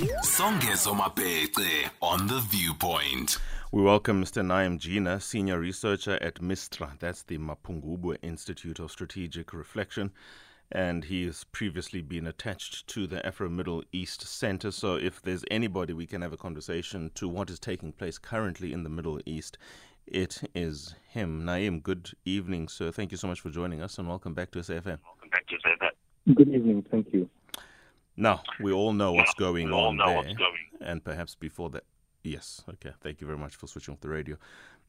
Songezo Mapete on The Viewpoint. We welcome Mr. Naeem Jeenah, Senior Researcher at MISTRA, that's the Mapungubwe Institute of Strategic Reflection, and he has previously been attached to the Afro Middle East Center. So, if there's anybody we can have a conversation to what is taking place currently in the Middle East, it is him. Naim, good evening, sir. Thank you so much for joining us, and welcome back to SAFM. Welcome back to SAFM. Good evening. Thank you. Now, we all know what's going we all on know there. what's going. And perhaps before that, yes, okay, thank you very much for switching off the radio.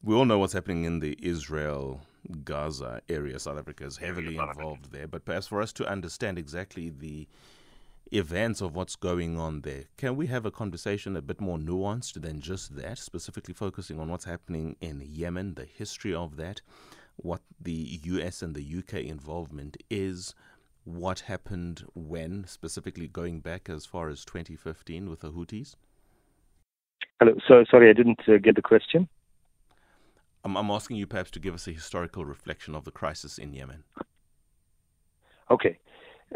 We all know what's happening in the Israel Gaza area. South Africa is heavily involved there. But perhaps for us to understand exactly the events of what's going on there, can we have a conversation a bit more nuanced than just that, specifically focusing on what's happening in Yemen, the history of that, what the US and the UK involvement is, what happened when, specifically going back as far as 2015 with the Houthis? Hello. So sorry, I didn't uh, get the question. I'm, I'm asking you perhaps to give us a historical reflection of the crisis in Yemen. Okay.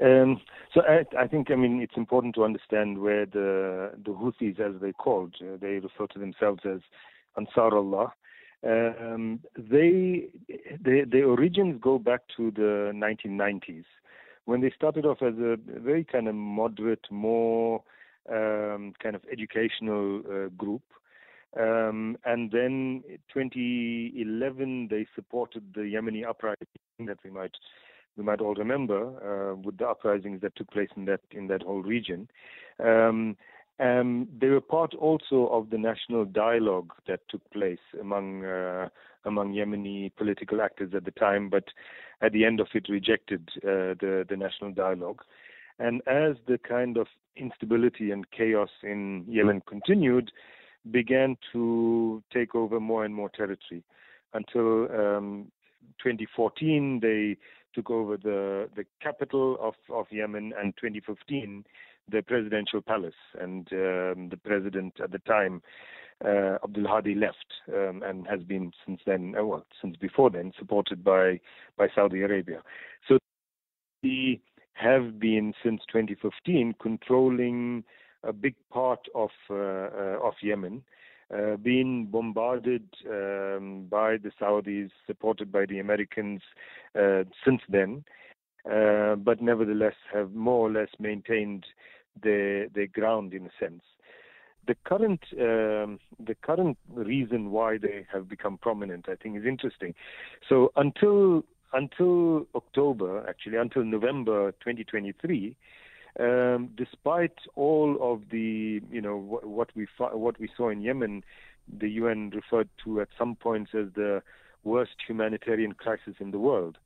Um, so I, I think I mean it's important to understand where the the Houthis, as they called, uh, they refer to themselves as Ansar Allah. Um, they, they their origins go back to the 1990s when they started off as a very kind of moderate, more um, kind of educational uh, group. Um, and then 2011, they supported the Yemeni uprising that we might we might all remember uh, with the uprisings that took place in that in that whole region. Um, um, they were part also of the national dialogue that took place among uh, among Yemeni political actors at the time, but at the end of it rejected uh, the the national dialogue. And as the kind of instability and chaos in Yemen continued, began to take over more and more territory until um, 2014 they took over the the capital of of Yemen and 2015 the presidential palace and um, the president at the time uh, Abdul Hadi left um, and has been since then uh, well since before then supported by by Saudi Arabia so they have been since 2015 controlling a big part of uh, uh, of Yemen, uh, being bombarded um, by the Saudis, supported by the Americans uh, since then, uh, but nevertheless have more or less maintained their their ground in a sense. The current um, the current reason why they have become prominent, I think, is interesting. So until until October, actually until November 2023, um, despite all of the you know what, what we what we saw in Yemen, the UN referred to at some points as the worst humanitarian crisis in the world.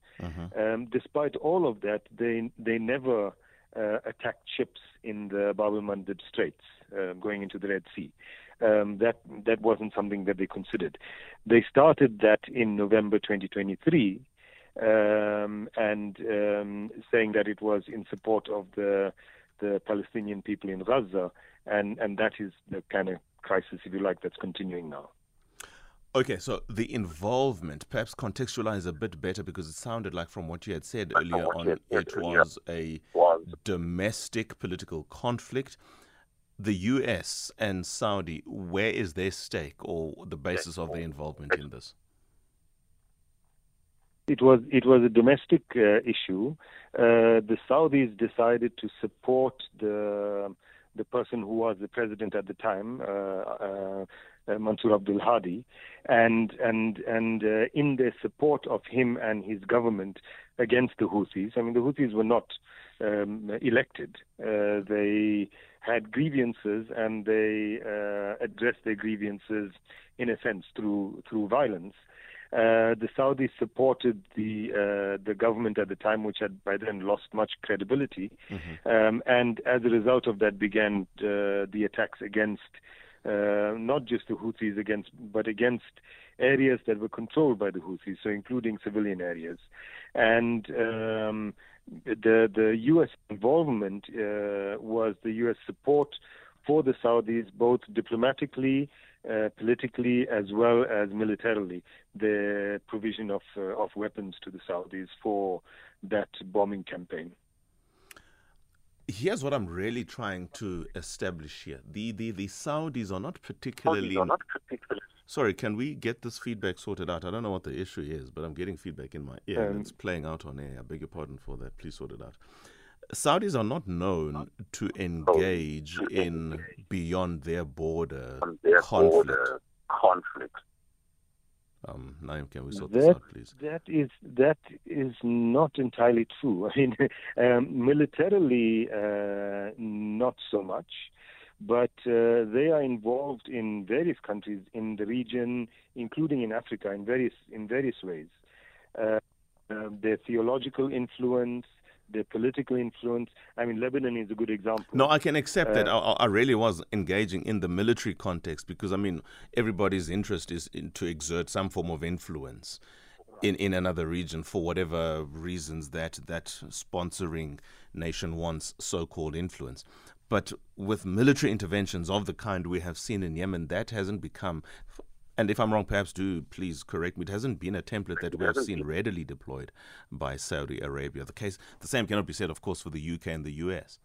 Um, despite all of that, they they never uh, attacked ships in the Bab el Mandeb Straits uh, going into the Red Sea. Um, that that wasn't something that they considered. They started that in November 2023, um, and um, saying that it was in support of the the Palestinian people in Gaza, and and that is the kind of crisis, if you like, that's continuing now. Okay, so the involvement, perhaps contextualize a bit better because it sounded like from what you had said earlier on, said it was a Was domestic political conflict. The US and Saudi, where is their stake or the basis of their involvement in this? It was it was a domestic uh, issue. Uh, the Saudis decided to support the the person who was the president at the time, uh, uh, uh, Mansour Abdul Hadi, and and and uh, in their support of him and his government against the Houthis. I mean, the Houthis were not um, elected. They had grievances, and they addressed their grievances in a sense through through violence. Uh, the Saudis supported the uh, the government at the time, which had by then lost much credibility, um, and as a result of that, began uh, the attacks against uh, not just the Houthis, against but against areas that were controlled by the Houthis, so including civilian areas, and um, the the U.S. involvement uh, was the U.S. support for the Saudis, both diplomatically, uh, politically, as well as militarily. The provision of uh, of weapons to the Saudis for that bombing campaign. here's what I'm really trying to establish here. The the, the Saudis are not particularly. Are not particularly. Sorry, can we get this feedback sorted out? I don't know what the issue is, but I'm getting feedback in my ear. Um, it's playing out on air. I beg your pardon for that. Please sort it out. Saudis are not known to engage in beyond their border their conflict. border conflict. Um, Naeem, can we sort this out, please? that is that is not entirely true. I mean, um, militarily, uh, not so much, but uh, they are involved in various countries in the region, including in Africa, in various in various ways. Uh, uh, their theological influence, their political influence. I mean, Lebanon is a good example. No, I can accept that. Uh, I, I really was engaging in the military context because, I mean, everybody's interest is in, to exert some form of influence in, in another region for whatever reasons that that sponsoring nation wants so-called influence. But with military interventions of the kind we have seen in Yemen, that hasn't become. And if I'm wrong, perhaps do please correct me. It hasn't been a template that we have seen readily deployed by Saudi Arabia. The case, the same cannot be said, of course, for the UK and the US.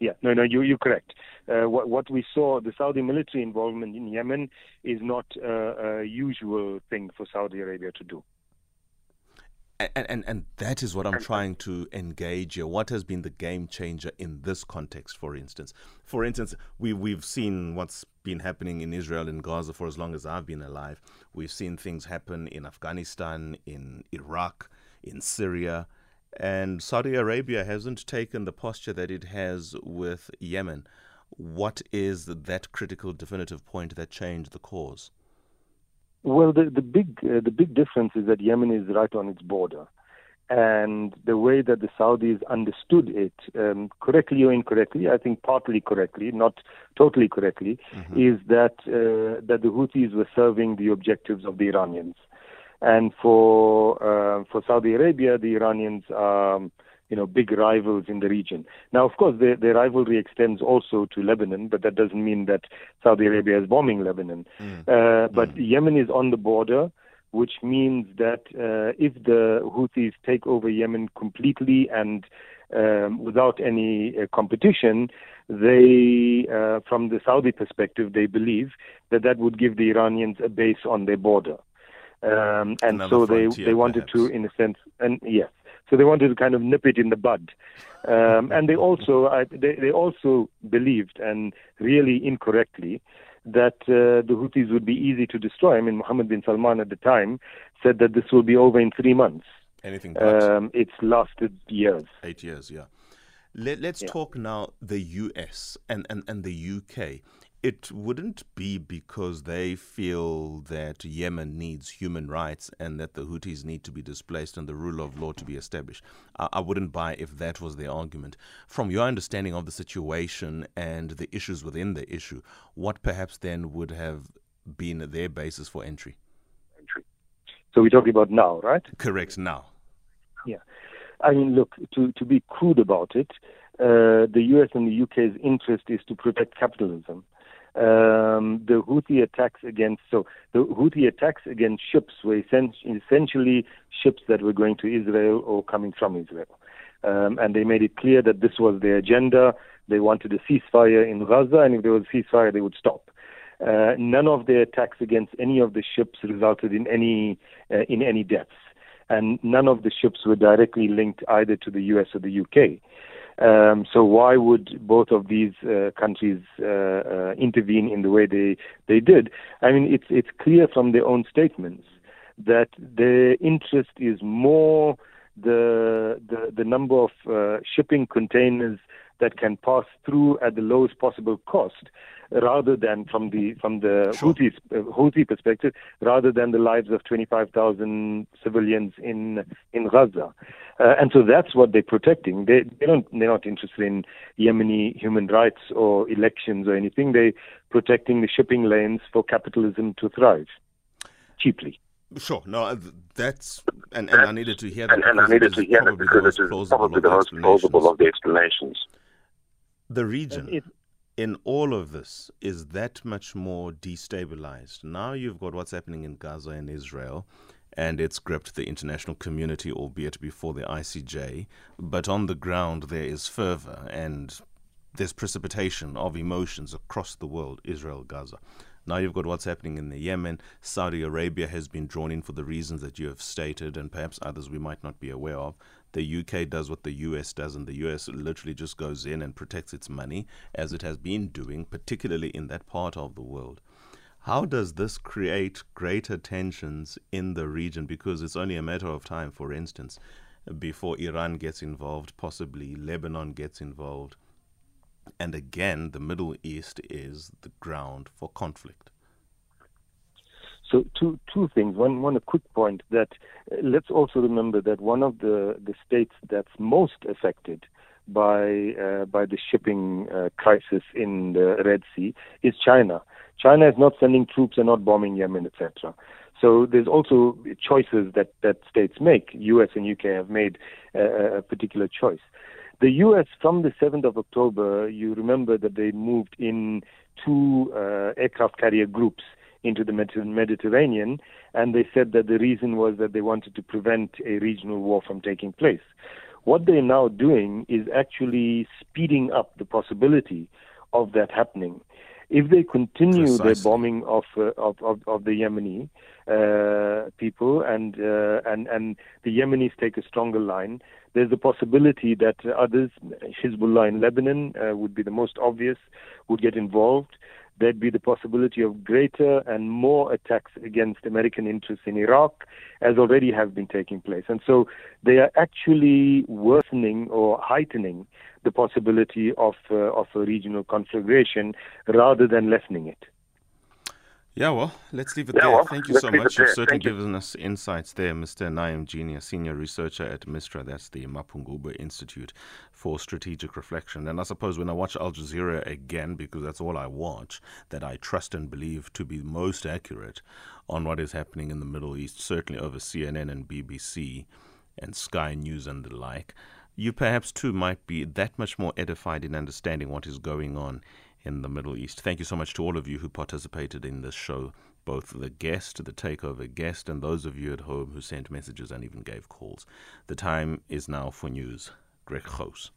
Yeah, no, no, you, you're correct. Uh, what, what we saw, the Saudi military involvement in Yemen is not uh, a usual thing for Saudi Arabia to do. And, and and that is what I'm trying to engage here. What has been the game changer in this context, for instance? For instance, we we've seen what's been happening in Israel and Gaza for as long as I've been alive. We've seen things happen in Afghanistan, in Iraq, in Syria, and Saudi Arabia hasn't taken the posture that it has with Yemen. What is that critical, definitive point that changed the cause? Well, the the big uh, the big difference is that Yemen is right on its border, and the way that the Saudis understood it, um, correctly or incorrectly, I think partly correctly, not totally correctly, is that uh, that the Houthis were serving the objectives of the Iranians, and for uh, for Saudi Arabia, the Iranians are you know big rivals in the region. Now, of course, their, their rivalry extends also to Lebanon, but that doesn't mean that Saudi Arabia is bombing Lebanon. Uh, but Yemen is on the border, which means that uh, if the Houthis take over Yemen completely and um, without any uh, competition, they, uh, from the Saudi perspective, they believe that that would give the Iranians a base on their border. Um, and Another so they, they wanted to, in a sense, and yes, so they wanted to kind of nip it in the bud. Um, and they also, I, they, they also believed, and really incorrectly, that uh, the Houthis would be easy to destroy. I mean, Mohammed bin Salman at the time said that this will be over in three months. Anything but. Um, it's lasted years. Eight years, yeah. Let, let's Yeah. talk now the US and, and, and the UK. It wouldn't be because they feel that Yemen needs human rights and that the Houthis need to be displaced and the rule of law to be established. I, I wouldn't buy if that was their argument. From your understanding of the situation and the issues within the issue, what perhaps then would have been their basis for entry? Entry. So we're talking about now, right? Correct now. Yeah. I mean, look, to, to be crude about it, uh, the US and the UK's interest is to protect capitalism. Um, the Houthi attacks against so the Houthi attacks against ships were essentially ships that were going to Israel or coming from Israel, um, and they made it clear that this was their agenda. They wanted a ceasefire in Gaza, and if there was a ceasefire, they would stop. Uh, none of their attacks against any of the ships resulted in any uh, in any deaths and none of the ships were directly linked either to the US or the UK. Um, so why would both of these uh, countries uh, uh, intervene in the way they they did? I mean, it's it's clear from their own statements that their interest is more the the, the number of uh, shipping containers that can pass through at the lowest possible cost, rather than from the from the Sure. Houthis, uh, Houthi perspective, rather than the lives of 25,000 civilians in in Gaza. Uh, and so that's what they're protecting. They they don't they're not interested in Yemeni human rights or elections or anything. They're protecting the shipping lanes for capitalism to thrive cheaply. Sure. No, uh, that's and, and I needed to hear that. And, and I because it needed is to hear that probably because the most it is plausible probably of the most plausible explanations. of the explanations. The region It- in all of this is that much more destabilized. Now you've got what's happening in Gaza and Israel, and it's gripped the international community, albeit before the ICJ. But on the ground, there is fervor and there's precipitation of emotions across the world, Israel, Gaza. Now you've got what's happening in the Yemen. Saudi Arabia has been drawn in for the reasons that you have stated, and perhaps others we might not be aware of. The UK does what the US does, and the US literally just goes in and protects its money, as it has been doing, particularly in that part of the world. How does this create greater tensions in the region? Because it's only a matter of time, for instance, before Iran gets involved, possibly Lebanon gets involved. And again, the Middle East is the ground for conflict. So two two things. One one a quick point that uh, let's also remember that one of the the states that's most affected by uh, by the shipping uh, crisis in the Red Sea is China. China is not sending troops and not bombing Yemen, etc. So there's also choices that that states make. U.S. and U.K. have made uh, a particular choice. The U.S. from the 7th of October, you remember that they moved in two uh, aircraft carrier groups into the Mediterranean, and they said that the reason was that they wanted to prevent a regional war from taking place. What they're now doing is actually speeding up the possibility of that happening. If they continue Precisely. their bombing of, uh, of, of, of the Yemeni uh, people and uh, and and the Yemenis take a stronger line, there's a possibility that others, Hezbollah in Lebanon uh, would be the most obvious, would get involved there'd be the possibility of greater and more attacks against American interests in Iraq, as already have been taking place. And so they are actually worsening or heightening the possibility of, uh, of a regional conflagration rather than lessening it. Yeah, well, let's leave it yeah, there. Well, Thank you so much. You've certainly given us insights there, Mr. Naeem Jeenah, senior researcher at MISTRA, that's the Mapungubwe Institute for Strategic Reflection. And I suppose when I watch Al Jazeera again, because that's all I watch, that I trust and believe to be most accurate on what is happening in the Middle East, certainly over CNN and BBC and Sky News and the like, you perhaps too might be that much more edified in understanding what is going on in the Middle East. Thank you so much to all of you who participated in this show, both the guest, the takeover guest, and those of you at home who sent messages and even gave calls. The time is now for news. Greg Hoos.